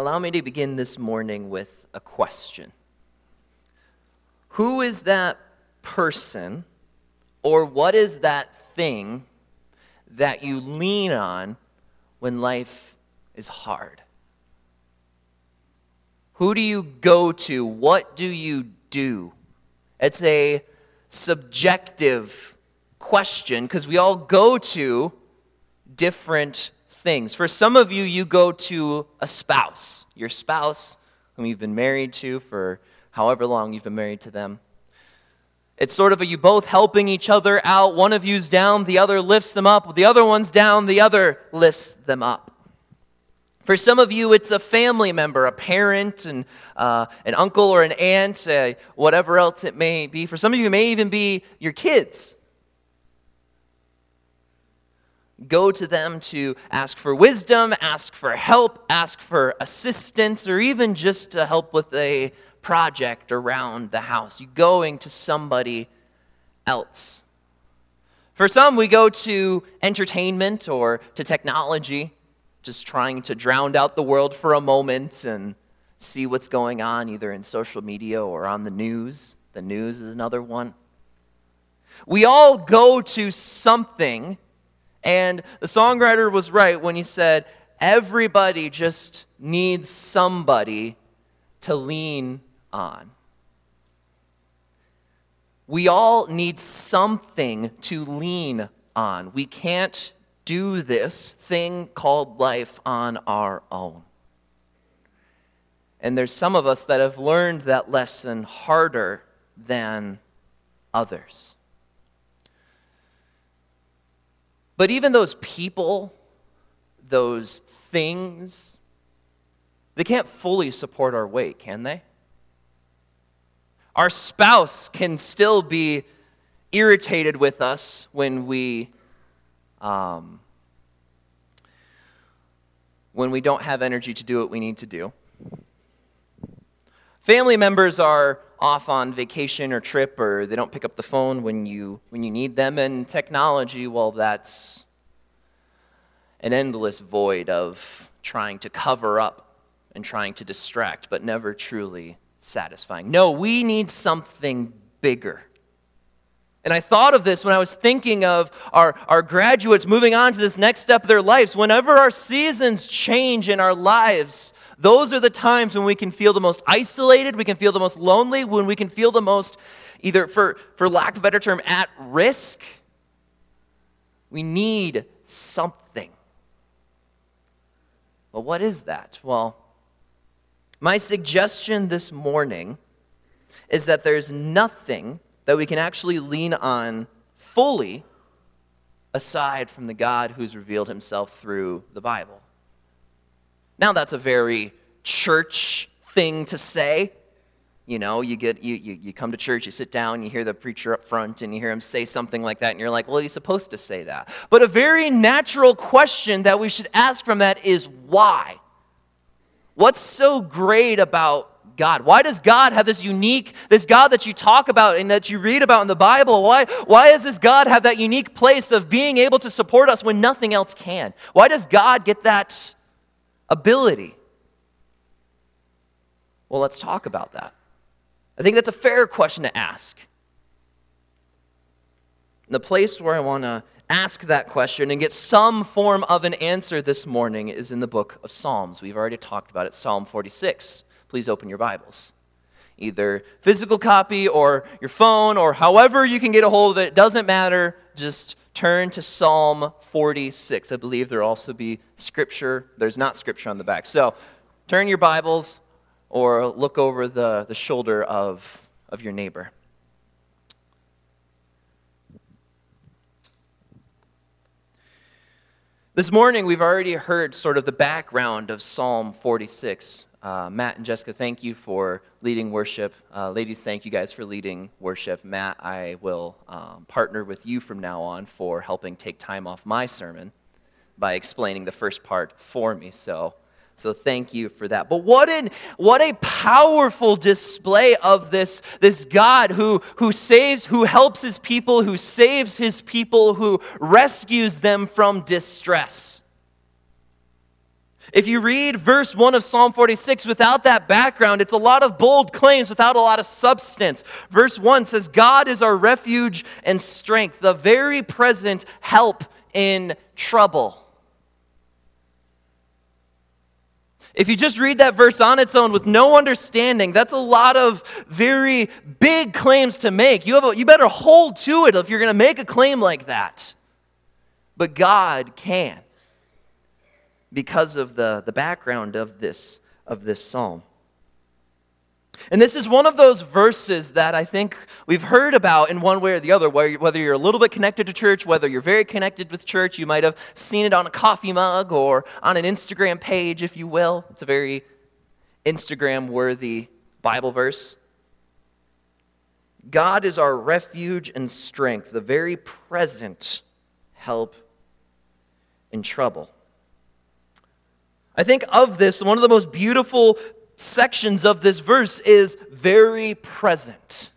allow me to begin this morning with a question Who is that person, or what is that thing that you lean on when life is hard? Who do you go to? What do you do? It's a subjective question because we all go to different things. For some of you, you go to a spouse, your spouse whom you've been married to for however long you've been married to them. It's sort of a you both helping each other out. One of you's down, the other lifts them up. The other one's down, the other lifts them up. For some of you, it's a family member, a parent, and, uh, an uncle or an aunt, uh, whatever else it may be. For some of you, it may even be your kids. Go to them to ask for wisdom, ask for help, ask for assistance, or even just to help with a project around the house. You're going to somebody else. For some, we go to entertainment or to technology, just trying to drown out the world for a moment and see what's going on either in social media or on the news. The news is another one. We all go to something, and the songwriter was right when he said, everybody just needs somebody to lean on. We all need something to lean on. We can't do this thing called life on our own. And there's some of us that have learned that lesson harder than others. But even those people, those things, they can't fully support our weight, can they? Our spouse can still be irritated with us when we um, when we don't have energy to do what we need to do. Family members are off on vacation or trip or they don't pick up the phone when you when you need them and technology well that's an endless void of trying to cover up and trying to distract but never truly satisfying. No, we need something bigger. And I thought of this when I was thinking of our, our graduates moving on to this next step of their lives. Whenever our seasons change in our lives, those are the times when we can feel the most isolated, we can feel the most lonely, when we can feel the most, either for, for lack of a better term, at risk. We need something. Well, what is that? Well, my suggestion this morning is that there's nothing that we can actually lean on fully aside from the God who's revealed himself through the Bible. Now, that's a very church thing to say. You know, you, get, you, you, you come to church, you sit down, you hear the preacher up front, and you hear him say something like that, and you're like, well, he's supposed to say that. But a very natural question that we should ask from that is why? What's so great about God? Why does God have this unique, this God that you talk about and that you read about in the Bible? Why, why does this God have that unique place of being able to support us when nothing else can? Why does God get that ability? Well, let's talk about that. I think that's a fair question to ask. the place where I want to ask that question and get some form of an answer this morning is in the book of Psalms. We've already talked about it, Psalm 46. Please open your Bibles. Either physical copy or your phone or however you can get a hold of it, it doesn't matter. Just turn to Psalm 46. I believe there'll also be scripture. There's not scripture on the back. So turn your Bibles or look over the, the shoulder of, of your neighbor. This morning, we've already heard sort of the background of Psalm 46. Uh, Matt and Jessica, thank you for leading worship. Uh, ladies, thank you guys for leading worship. Matt, I will um, partner with you from now on for helping take time off my sermon by explaining the first part for me. So so thank you for that. But what an what a powerful display of this, this God who, who saves, who helps his people, who saves his people, who rescues them from distress. If you read verse 1 of Psalm 46 without that background, it's a lot of bold claims without a lot of substance. Verse 1 says, God is our refuge and strength, the very present help in trouble. If you just read that verse on its own with no understanding, that's a lot of very big claims to make. You, have a, you better hold to it if you're going to make a claim like that. But God can because of the, the background of this, of this psalm. And this is one of those verses that I think we've heard about in one way or the other, whether you're a little bit connected to church, whether you're very connected with church, you might have seen it on a coffee mug or on an Instagram page, if you will. It's a very Instagram worthy Bible verse. God is our refuge and strength, the very present help in trouble. I think of this, one of the most beautiful sections of this verse is very present.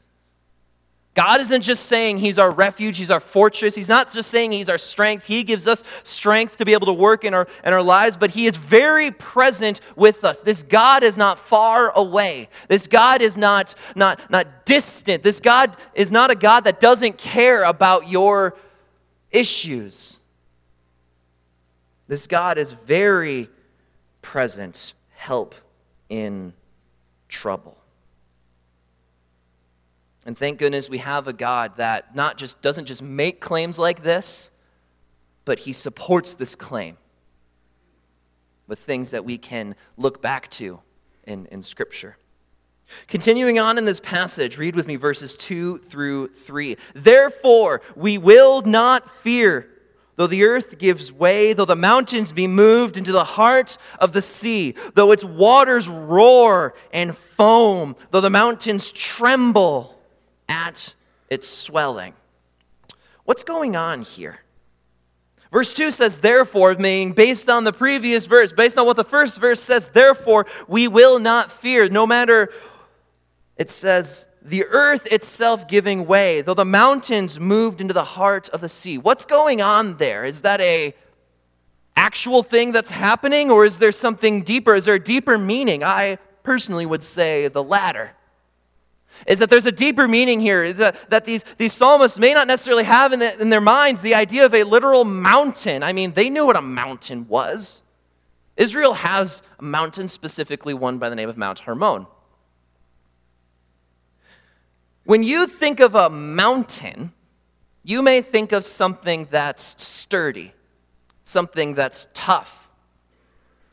God isn't just saying He's our refuge, He's our fortress. He's not just saying He's our strength. He gives us strength to be able to work in our, in our lives, but He is very present with us. This God is not far away. This God is not, not, not distant. This God is not a God that doesn't care about your issues. This God is very present help in trouble. And thank goodness we have a God that not just doesn't just make claims like this, but he supports this claim with things that we can look back to in, in Scripture. Continuing on in this passage, read with me verses 2 through 3. Therefore, we will not fear Though the earth gives way, though the mountains be moved into the heart of the sea, though its waters roar and foam, though the mountains tremble at its swelling. What's going on here? Verse 2 says, therefore, meaning based on the previous verse, based on what the first verse says, therefore, we will not fear. No matter, it says, the earth itself giving way, though the mountains moved into the heart of the sea. What's going on there? Is that a actual thing that's happening or is there something deeper? Is there a deeper meaning? I personally would say the latter. Is that there's a deeper meaning here, that, these, these psalmists may not necessarily have in, the, in their minds the idea of a literal mountain. I mean, they knew what a mountain was. Israel has a mountain, specifically one by the name of Mount Hermon. When you think of a mountain, you may think of something that's sturdy, something that's tough,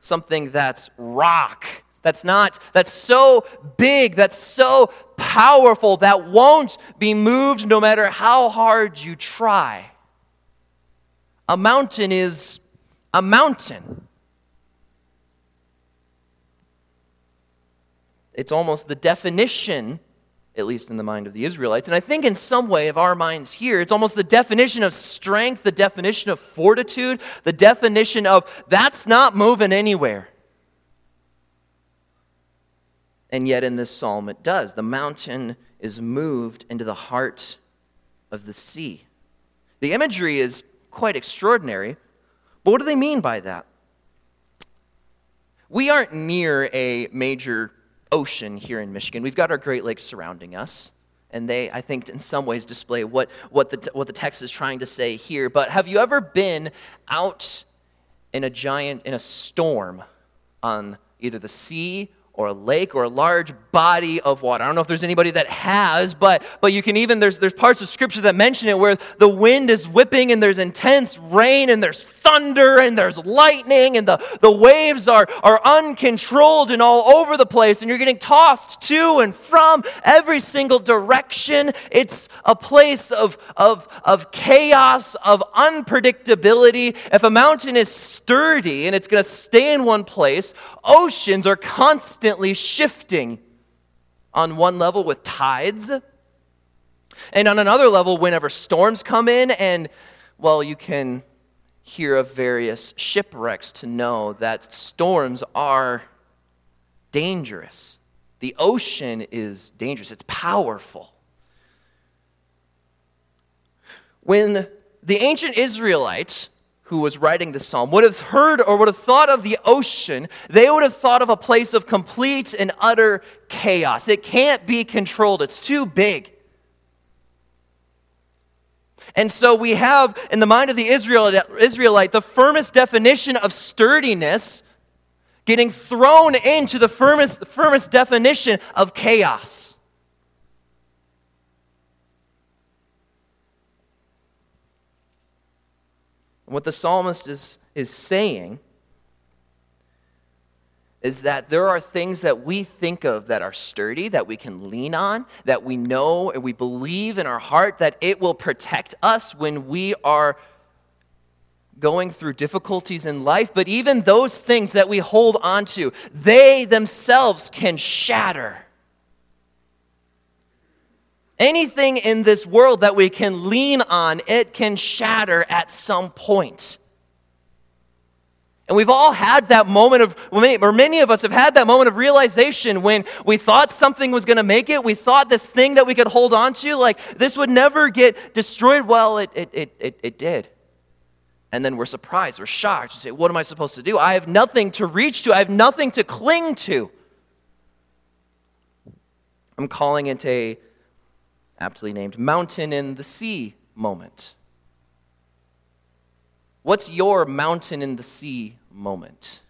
something that's rock, that's not, that's so big, that's so powerful, that won't be moved no matter how hard you try. A mountain is a mountain. It's almost the definition at least in the mind of the Israelites. And I think in some way of our minds here, it's almost the definition of strength, the definition of fortitude, the definition of that's not moving anywhere. And yet in this psalm it does. The mountain is moved into the heart of the sea. The imagery is quite extraordinary. But what do they mean by that? We aren't near a major ocean here in Michigan. We've got our Great Lakes surrounding us. And they, I think, in some ways display what, what, the, what the text is trying to say here. But have you ever been out in a giant, in a storm on either the sea or a lake or a large body of water. I don't know if there's anybody that has, but, but you can even, there's, there's parts of scripture that mention it where the wind is whipping and there's intense rain and there's thunder and there's lightning and the, the waves are, are uncontrolled and all over the place and you're getting tossed to and from every single direction. It's a place of, of, of chaos, of unpredictability. If a mountain is sturdy and it's going to stay in one place, oceans are constantly constantly shifting on one level with tides, and on another level, whenever storms come in, and well, you can hear of various shipwrecks to know that storms are dangerous. The ocean is dangerous, it's powerful. When the ancient Israelites who was writing the psalm would have heard or would have thought of the ocean, they would have thought of a place of complete and utter chaos. It can't be controlled, it's too big. And so we have in the mind of the Israelite the firmest definition of sturdiness getting thrown into the firmest, the firmest definition of chaos. What the psalmist is, is saying is that there are things that we think of that are sturdy, that we can lean on, that we know and we believe in our heart that it will protect us when we are going through difficulties in life. But even those things that we hold on to, they themselves can shatter. Anything in this world that we can lean on, it can shatter at some point. And we've all had that moment of, or many of us have had that moment of realization when we thought something was going to make it. We thought this thing that we could hold on to, like this would never get destroyed. Well, it, it, it, it, did. And then we're surprised, we're shocked. We say, What am I supposed to do? I have nothing to reach to, I have nothing to cling to. I'm calling it a aptly named mountain in the sea moment. What's your mountain in the sea moment?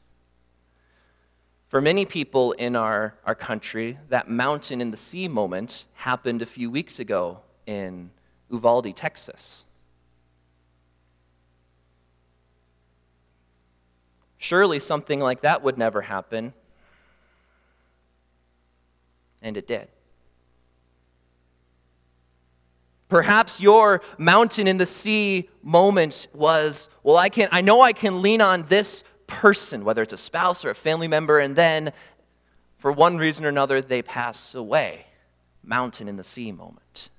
For many people in our, our country, that mountain in the sea moment happened a few weeks ago in Uvalde, Texas. Surely something like that would never happen. And it did. Perhaps your mountain in the sea moment was, well, I can I know I can lean on this person, whether it's a spouse or a family member, and then for one reason or another they pass away. Mountain in the sea moment.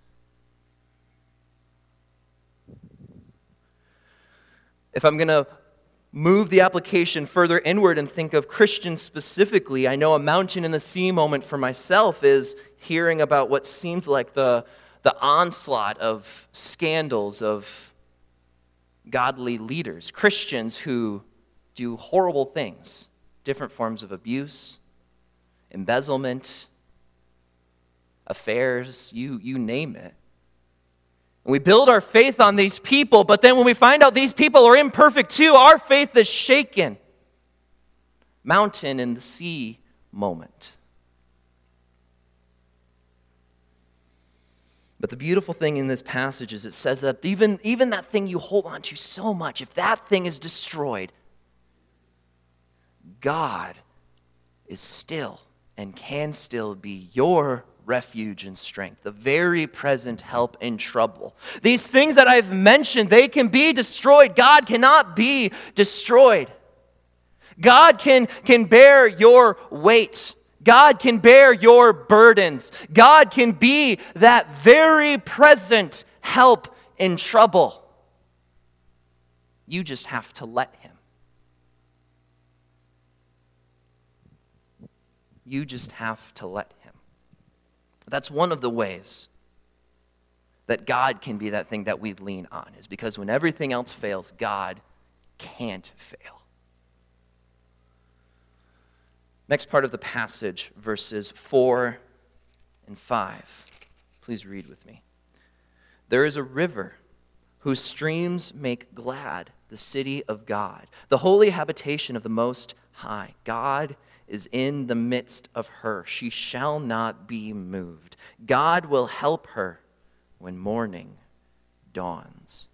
If I'm going to move the application further inward and think of Christians specifically, I know a mountain in the sea moment for myself is hearing about what seems like the the onslaught of scandals of godly leaders, Christians who do horrible things, different forms of abuse, embezzlement, affairs, you, you name it. And we build our faith on these people, but then when we find out these people are imperfect too, our faith is shaken. Mountain in the sea moment. But the beautiful thing in this passage is it says that even, even that thing you hold on to so much, if that thing is destroyed, God is still and can still be your refuge and strength, the very present help in trouble. These things that I've mentioned, they can be destroyed. God cannot be destroyed. God can, can bear your weight. God can bear your burdens. God can be that very present help in trouble. You just have to let Him. You just have to let Him. That's one of the ways that God can be that thing that we lean on, is because when everything else fails, God can't fail. Next part of the passage, verses 4 and 5. Please read with me. There is a river whose streams make glad the city of God, the holy habitation of the Most High. God is in the midst of her. She shall not be moved. God will help her when morning dawns.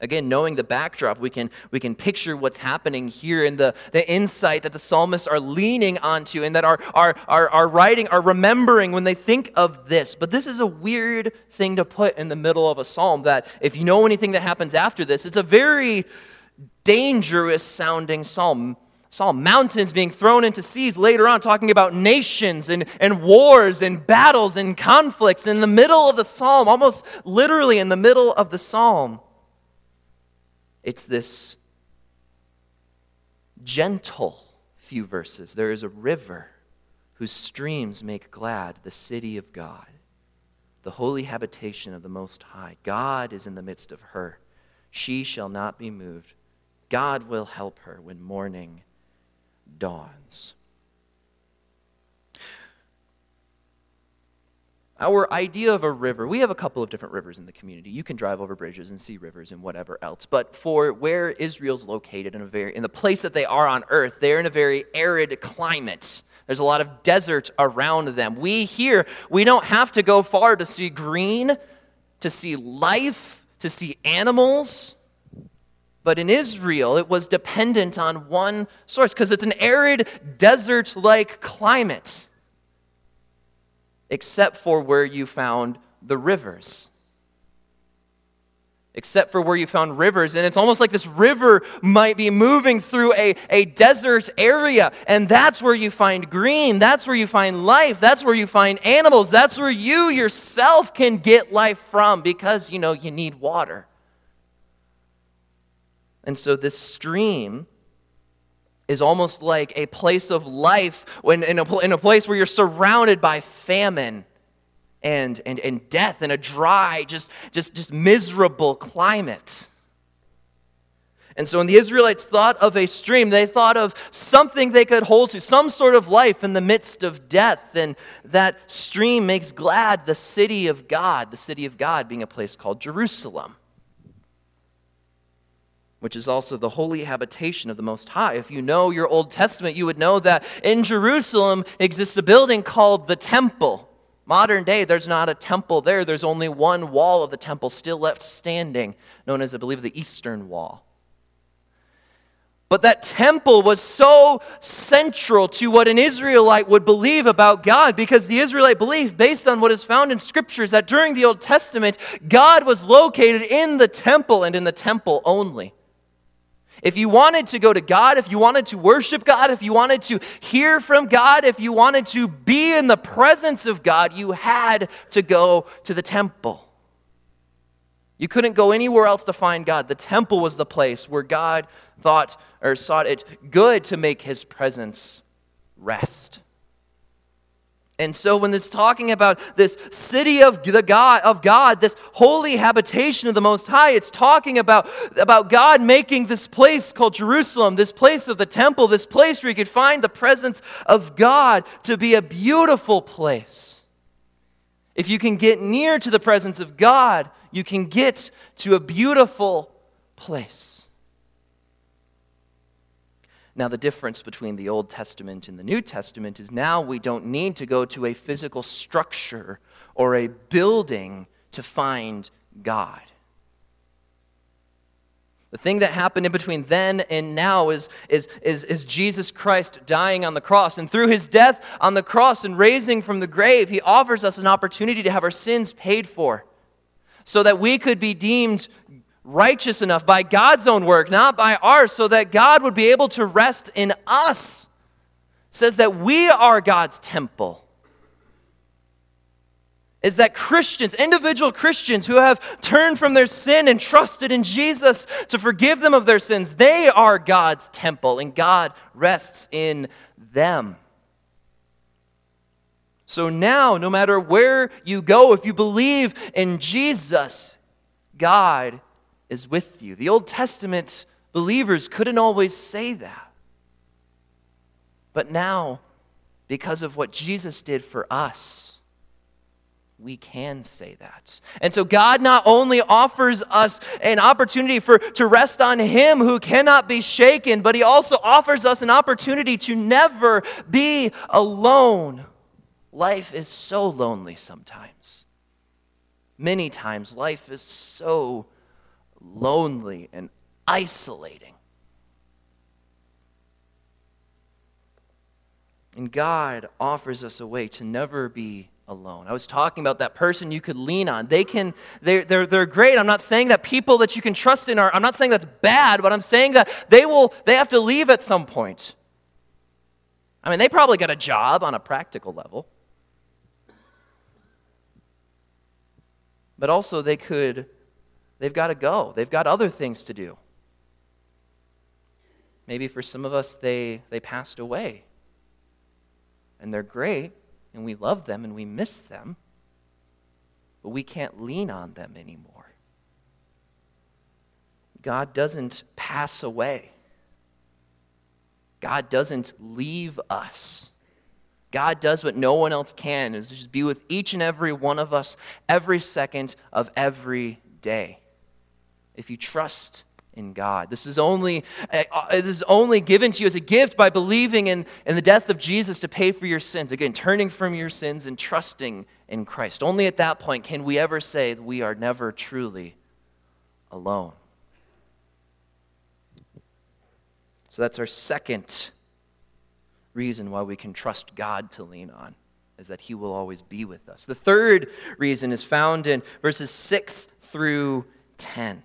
Again, knowing the backdrop, we can, we can picture what's happening here in the, the insight that the psalmists are leaning onto and that are, are, are, are writing, are remembering when they think of this. But this is a weird thing to put in the middle of a psalm that if you know anything that happens after this, it's a very dangerous sounding psalm. Psalm, mountains being thrown into seas later on, talking about nations and, and wars and battles and conflicts in the middle of the psalm, almost literally in the middle of the psalm. It's this gentle few verses. There is a river whose streams make glad the city of God, the holy habitation of the Most High. God is in the midst of her. She shall not be moved. God will help her when morning dawns. Our idea of a river, we have a couple of different rivers in the community. You can drive over bridges and see rivers and whatever else. But for where Israel's located in a very in the place that they are on earth, they're in a very arid climate. There's a lot of desert around them. We here, we don't have to go far to see green, to see life, to see animals. But in Israel, it was dependent on one source because it's an arid, desert like climate except for where you found the rivers. Except for where you found rivers. And it's almost like this river might be moving through a, a desert area. And that's where you find green. That's where you find life. That's where you find animals. That's where you yourself can get life from because, you know, you need water. And so this stream is almost like a place of life when in a, in a place where you're surrounded by famine and, and, and death in a dry, just, just, just miserable climate. And so when the Israelites thought of a stream, they thought of something they could hold to, some sort of life in the midst of death. And that stream makes glad the city of God, the city of God being a place called Jerusalem which is also the holy habitation of the Most High. If you know your Old Testament, you would know that in Jerusalem exists a building called the Temple. Modern day, there's not a temple there. There's only one wall of the temple still left standing, known as, I believe, the Eastern Wall. But that temple was so central to what an Israelite would believe about God because the Israelite belief, based on what is found in scriptures, that during the Old Testament, God was located in the temple and in the temple only. If you wanted to go to God, if you wanted to worship God, if you wanted to hear from God, if you wanted to be in the presence of God, you had to go to the temple. You couldn't go anywhere else to find God. The temple was the place where God thought or sought it good to make his presence rest. And so when it's talking about this city of the God of God, this holy habitation of the Most High, it's talking about, about God making this place called Jerusalem, this place of the temple, this place where you could find the presence of God to be a beautiful place. If you can get near to the presence of God, you can get to a beautiful place. Now, the difference between the Old Testament and the New Testament is now we don't need to go to a physical structure or a building to find God. The thing that happened in between then and now is, is, is, is Jesus Christ dying on the cross. And through his death on the cross and raising from the grave, he offers us an opportunity to have our sins paid for so that we could be deemed righteous enough by God's own work, not by ours, so that God would be able to rest in us. Says that we are God's temple. Is that Christians, individual Christians who have turned from their sin and trusted in Jesus to forgive them of their sins, they are God's temple and God rests in them. So now, no matter where you go, if you believe in Jesus, God is with you. The Old Testament believers couldn't always say that. But now, because of what Jesus did for us, we can say that. And so God not only offers us an opportunity for to rest on him who cannot be shaken, but he also offers us an opportunity to never be alone. Life is so lonely sometimes. Many times life is so lonely and isolating. And God offers us a way to never be alone. I was talking about that person you could lean on. They can, they're, they're, they're great. I'm not saying that people that you can trust in are, I'm not saying that's bad, but I'm saying that they will, they have to leave at some point. I mean, they probably got a job on a practical level. But also, they could they've got to go. They've got other things to do. Maybe for some of us, they, they passed away. And they're great, and we love them, and we miss them, but we can't lean on them anymore. God doesn't pass away. God doesn't leave us. God does what no one else can, is just be with each and every one of us every second of every day. If you trust in God. This is only, uh, this is only given to you as a gift by believing in, in the death of Jesus to pay for your sins. Again, turning from your sins and trusting in Christ. Only at that point can we ever say that we are never truly alone. So that's our second reason why we can trust God to lean on, is that He will always be with us. The third reason is found in verses 6 through 10.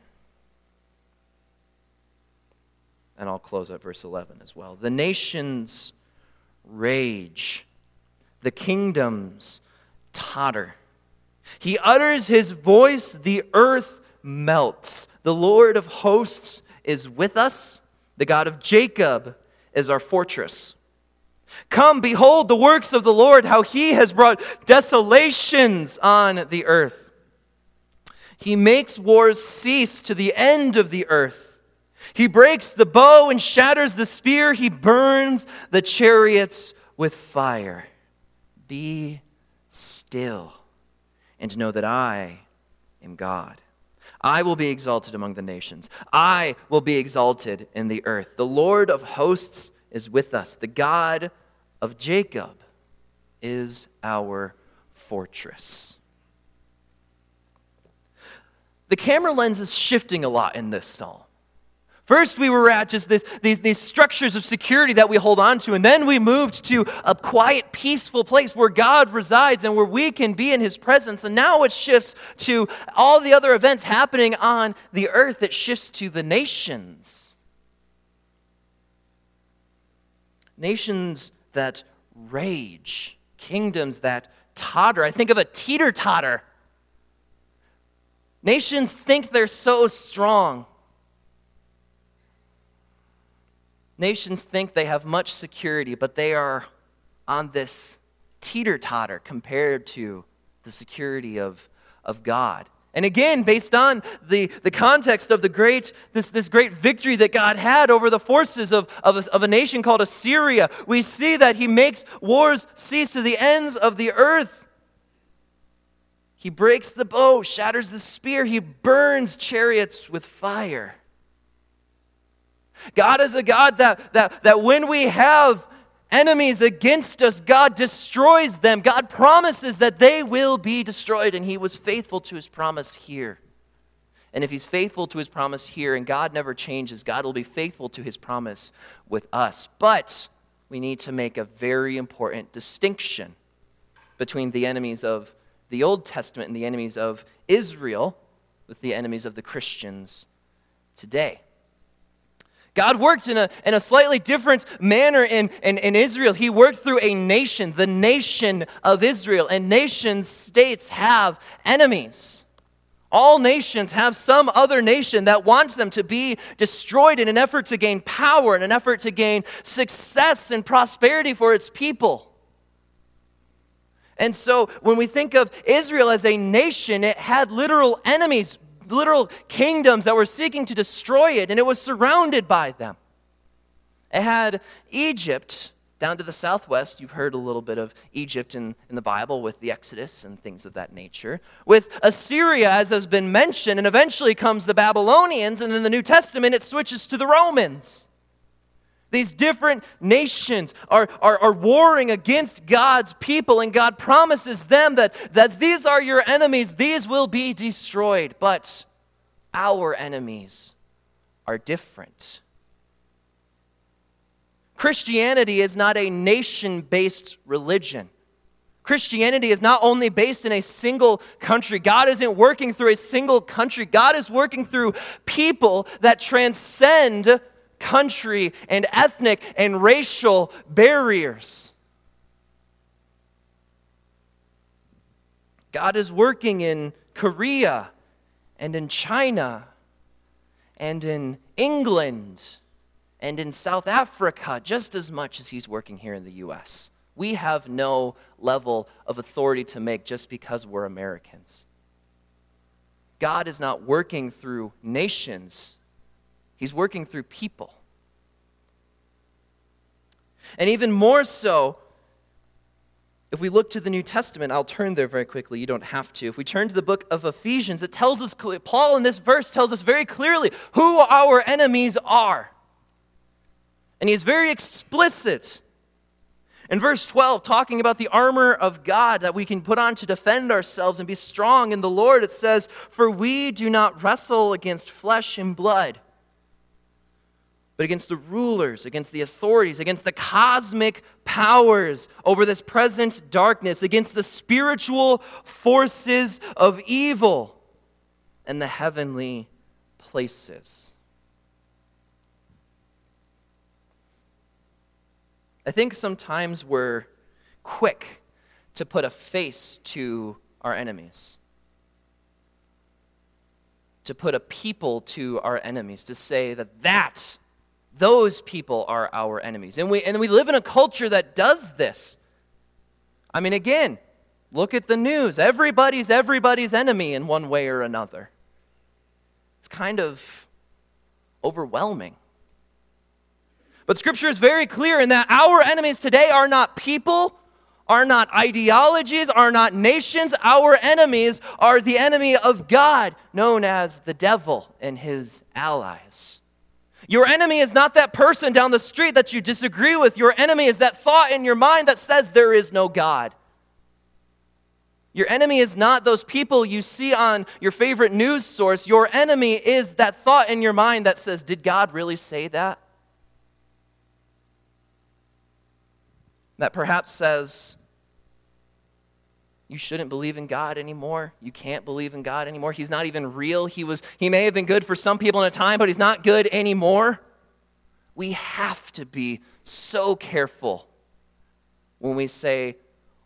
And I'll close at verse 11 as well. The nations rage, the kingdoms totter. He utters his voice, the earth melts. The Lord of hosts is with us, the God of Jacob is our fortress. Come, behold the works of the Lord, how he has brought desolations on the earth. He makes wars cease to the end of the earth. He breaks the bow and shatters the spear. He burns the chariots with fire. Be still and know that I am God. I will be exalted among the nations. I will be exalted in the earth. The Lord of hosts is with us. The God of Jacob is our fortress. The camera lens is shifting a lot in this psalm. First, we were at just this, these, these structures of security that we hold on to, and then we moved to a quiet, peaceful place where God resides and where we can be in His presence. And now it shifts to all the other events happening on the earth, it shifts to the nations. Nations that rage, kingdoms that totter. I think of a teeter totter. Nations think they're so strong Nations think they have much security, but they are on this teeter totter compared to the security of, of God. And again, based on the, the context of the great, this, this great victory that God had over the forces of, of, a, of a nation called Assyria, we see that He makes wars cease to the ends of the earth. He breaks the bow, shatters the spear, He burns chariots with fire. God is a God that, that, that when we have enemies against us, God destroys them. God promises that they will be destroyed, and He was faithful to His promise here. And if He's faithful to His promise here, and God never changes, God will be faithful to His promise with us. But we need to make a very important distinction between the enemies of the Old Testament and the enemies of Israel with the enemies of the Christians today. God worked in a, in a slightly different manner in, in, in Israel. He worked through a nation, the nation of Israel. And nation states have enemies. All nations have some other nation that wants them to be destroyed in an effort to gain power, in an effort to gain success and prosperity for its people. And so when we think of Israel as a nation, it had literal enemies literal kingdoms that were seeking to destroy it, and it was surrounded by them. It had Egypt down to the southwest. You've heard a little bit of Egypt in, in the Bible with the Exodus and things of that nature. With Assyria, as has been mentioned, and eventually comes the Babylonians, and in the New Testament it switches to the Romans. These different nations are, are, are, warring against God's people, and God promises them that, that these are your enemies, these will be destroyed. But our enemies are different. Christianity is not a nation based religion. Christianity is not only based in a single country. God isn't working through a single country. God is working through people that transcend country and ethnic and racial barriers. God is working in Korea and in China and in England and in South Africa just as much as He's working here in the U.S. We have no level of authority to make just because we're Americans. God is not working through nations He's working through people. And even more so, if we look to the New Testament, I'll turn there very quickly. You don't have to. If we turn to the book of Ephesians, it tells us, Paul in this verse tells us very clearly who our enemies are. And he's very explicit. In verse 12, talking about the armor of God that we can put on to defend ourselves and be strong in the Lord, it says, For we do not wrestle against flesh and blood but against the rulers, against the authorities, against the cosmic powers over this present darkness, against the spiritual forces of evil and the heavenly places. I think sometimes we're quick to put a face to our enemies, to put a people to our enemies, to say that that those people are our enemies. And we, and we live in a culture that does this. I mean, again, look at the news. Everybody's everybody's enemy in one way or another. It's kind of overwhelming. But Scripture is very clear in that our enemies today are not people, are not ideologies, are not nations. Our enemies are the enemy of God, known as the devil and his allies. Your enemy is not that person down the street that you disagree with. Your enemy is that thought in your mind that says there is no God. Your enemy is not those people you see on your favorite news source. Your enemy is that thought in your mind that says, Did God really say that? That perhaps says, you shouldn't believe in God anymore. You can't believe in God anymore. He's not even real. He was he may have been good for some people in a time, but he's not good anymore. We have to be so careful when we say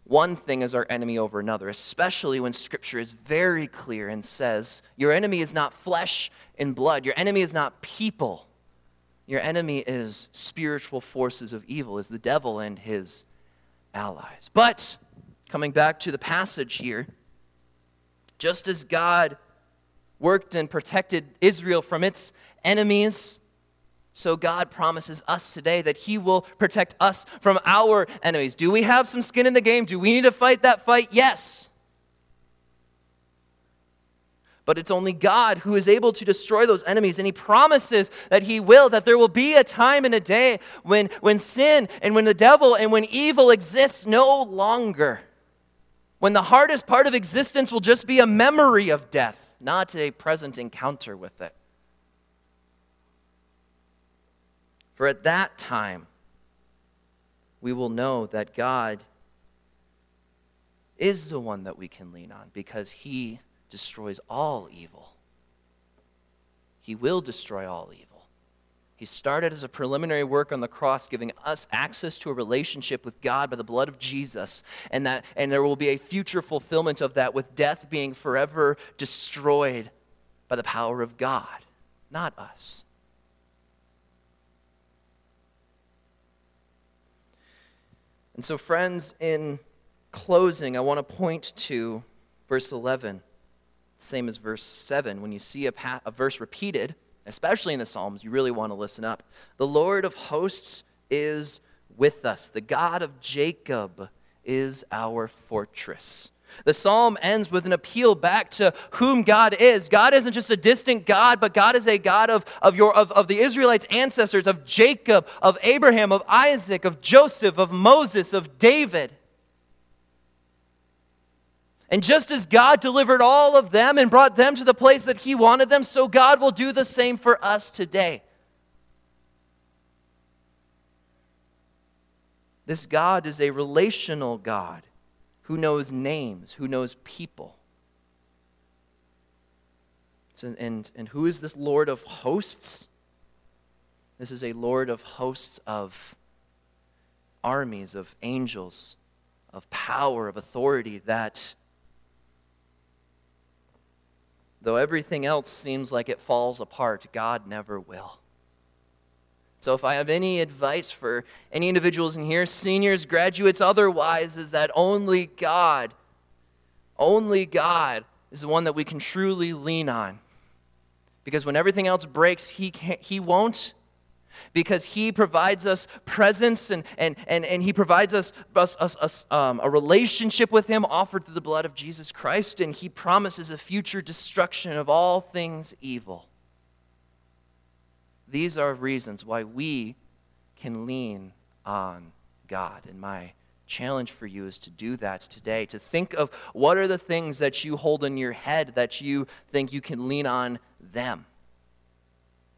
one thing is our enemy over another, especially when scripture is very clear and says, your enemy is not flesh and blood. Your enemy is not people. Your enemy is spiritual forces of evil, is the devil and his allies. But coming back to the passage here, just as God worked and protected Israel from its enemies, so God promises us today that He will protect us from our enemies. Do we have some skin in the game? Do we need to fight that fight? Yes. But it's only God who is able to destroy those enemies. And He promises that He will, that there will be a time and a day when, when sin and when the devil and when evil exists no longer when the hardest part of existence will just be a memory of death, not a present encounter with it. For at that time, we will know that God is the one that we can lean on because he destroys all evil. He will destroy all evil. He started as a preliminary work on the cross, giving us access to a relationship with God by the blood of Jesus. And, that, and there will be a future fulfillment of that with death being forever destroyed by the power of God, not us. And so, friends, in closing, I want to point to verse 11, same as verse 7. When you see a, pa- a verse repeated, especially in the Psalms, you really want to listen up. The Lord of hosts is with us, the God of Jacob is our fortress. The psalm ends with an appeal back to whom God is. God isn't just a distant God, but God is a God of, of, your, of, of the Israelites' ancestors, of Jacob, of Abraham, of Isaac, of Joseph, of Moses, of David. And just as God delivered all of them and brought them to the place that He wanted them, so God will do the same for us today. This God is a relational God who knows names, who knows people. And, and, and who is this Lord of hosts? This is a Lord of hosts of armies, of angels, of power, of authority that Though everything else seems like it falls apart, God never will. So, if I have any advice for any individuals in here, seniors, graduates, otherwise, is that only God, only God is the one that we can truly lean on. Because when everything else breaks, He, can't, he won't. Because He provides us presence and, and, and, and He provides us, us, us, us um, a relationship with Him offered through the blood of Jesus Christ, and He promises a future destruction of all things evil. These are reasons why we can lean on God. And my challenge for you is to do that today, to think of what are the things that you hold in your head that you think you can lean on them.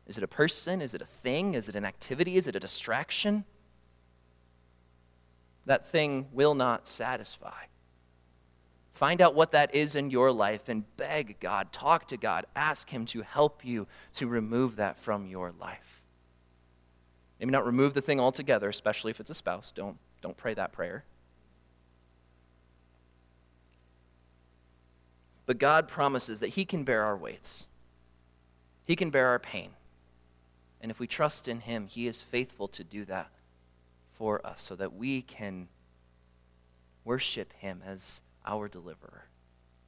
Is it a person? Is it a thing? Is it an activity? Is it a distraction? That thing will not satisfy. Find out what that is in your life and beg God, talk to God, ask Him to help you to remove that from your life. Maybe not remove the thing altogether, especially if it's a spouse. Don't, don't pray that prayer. But God promises that He can bear our weights, He can bear our pain. And if we trust in Him, He is faithful to do that for us so that we can worship Him as our deliverer.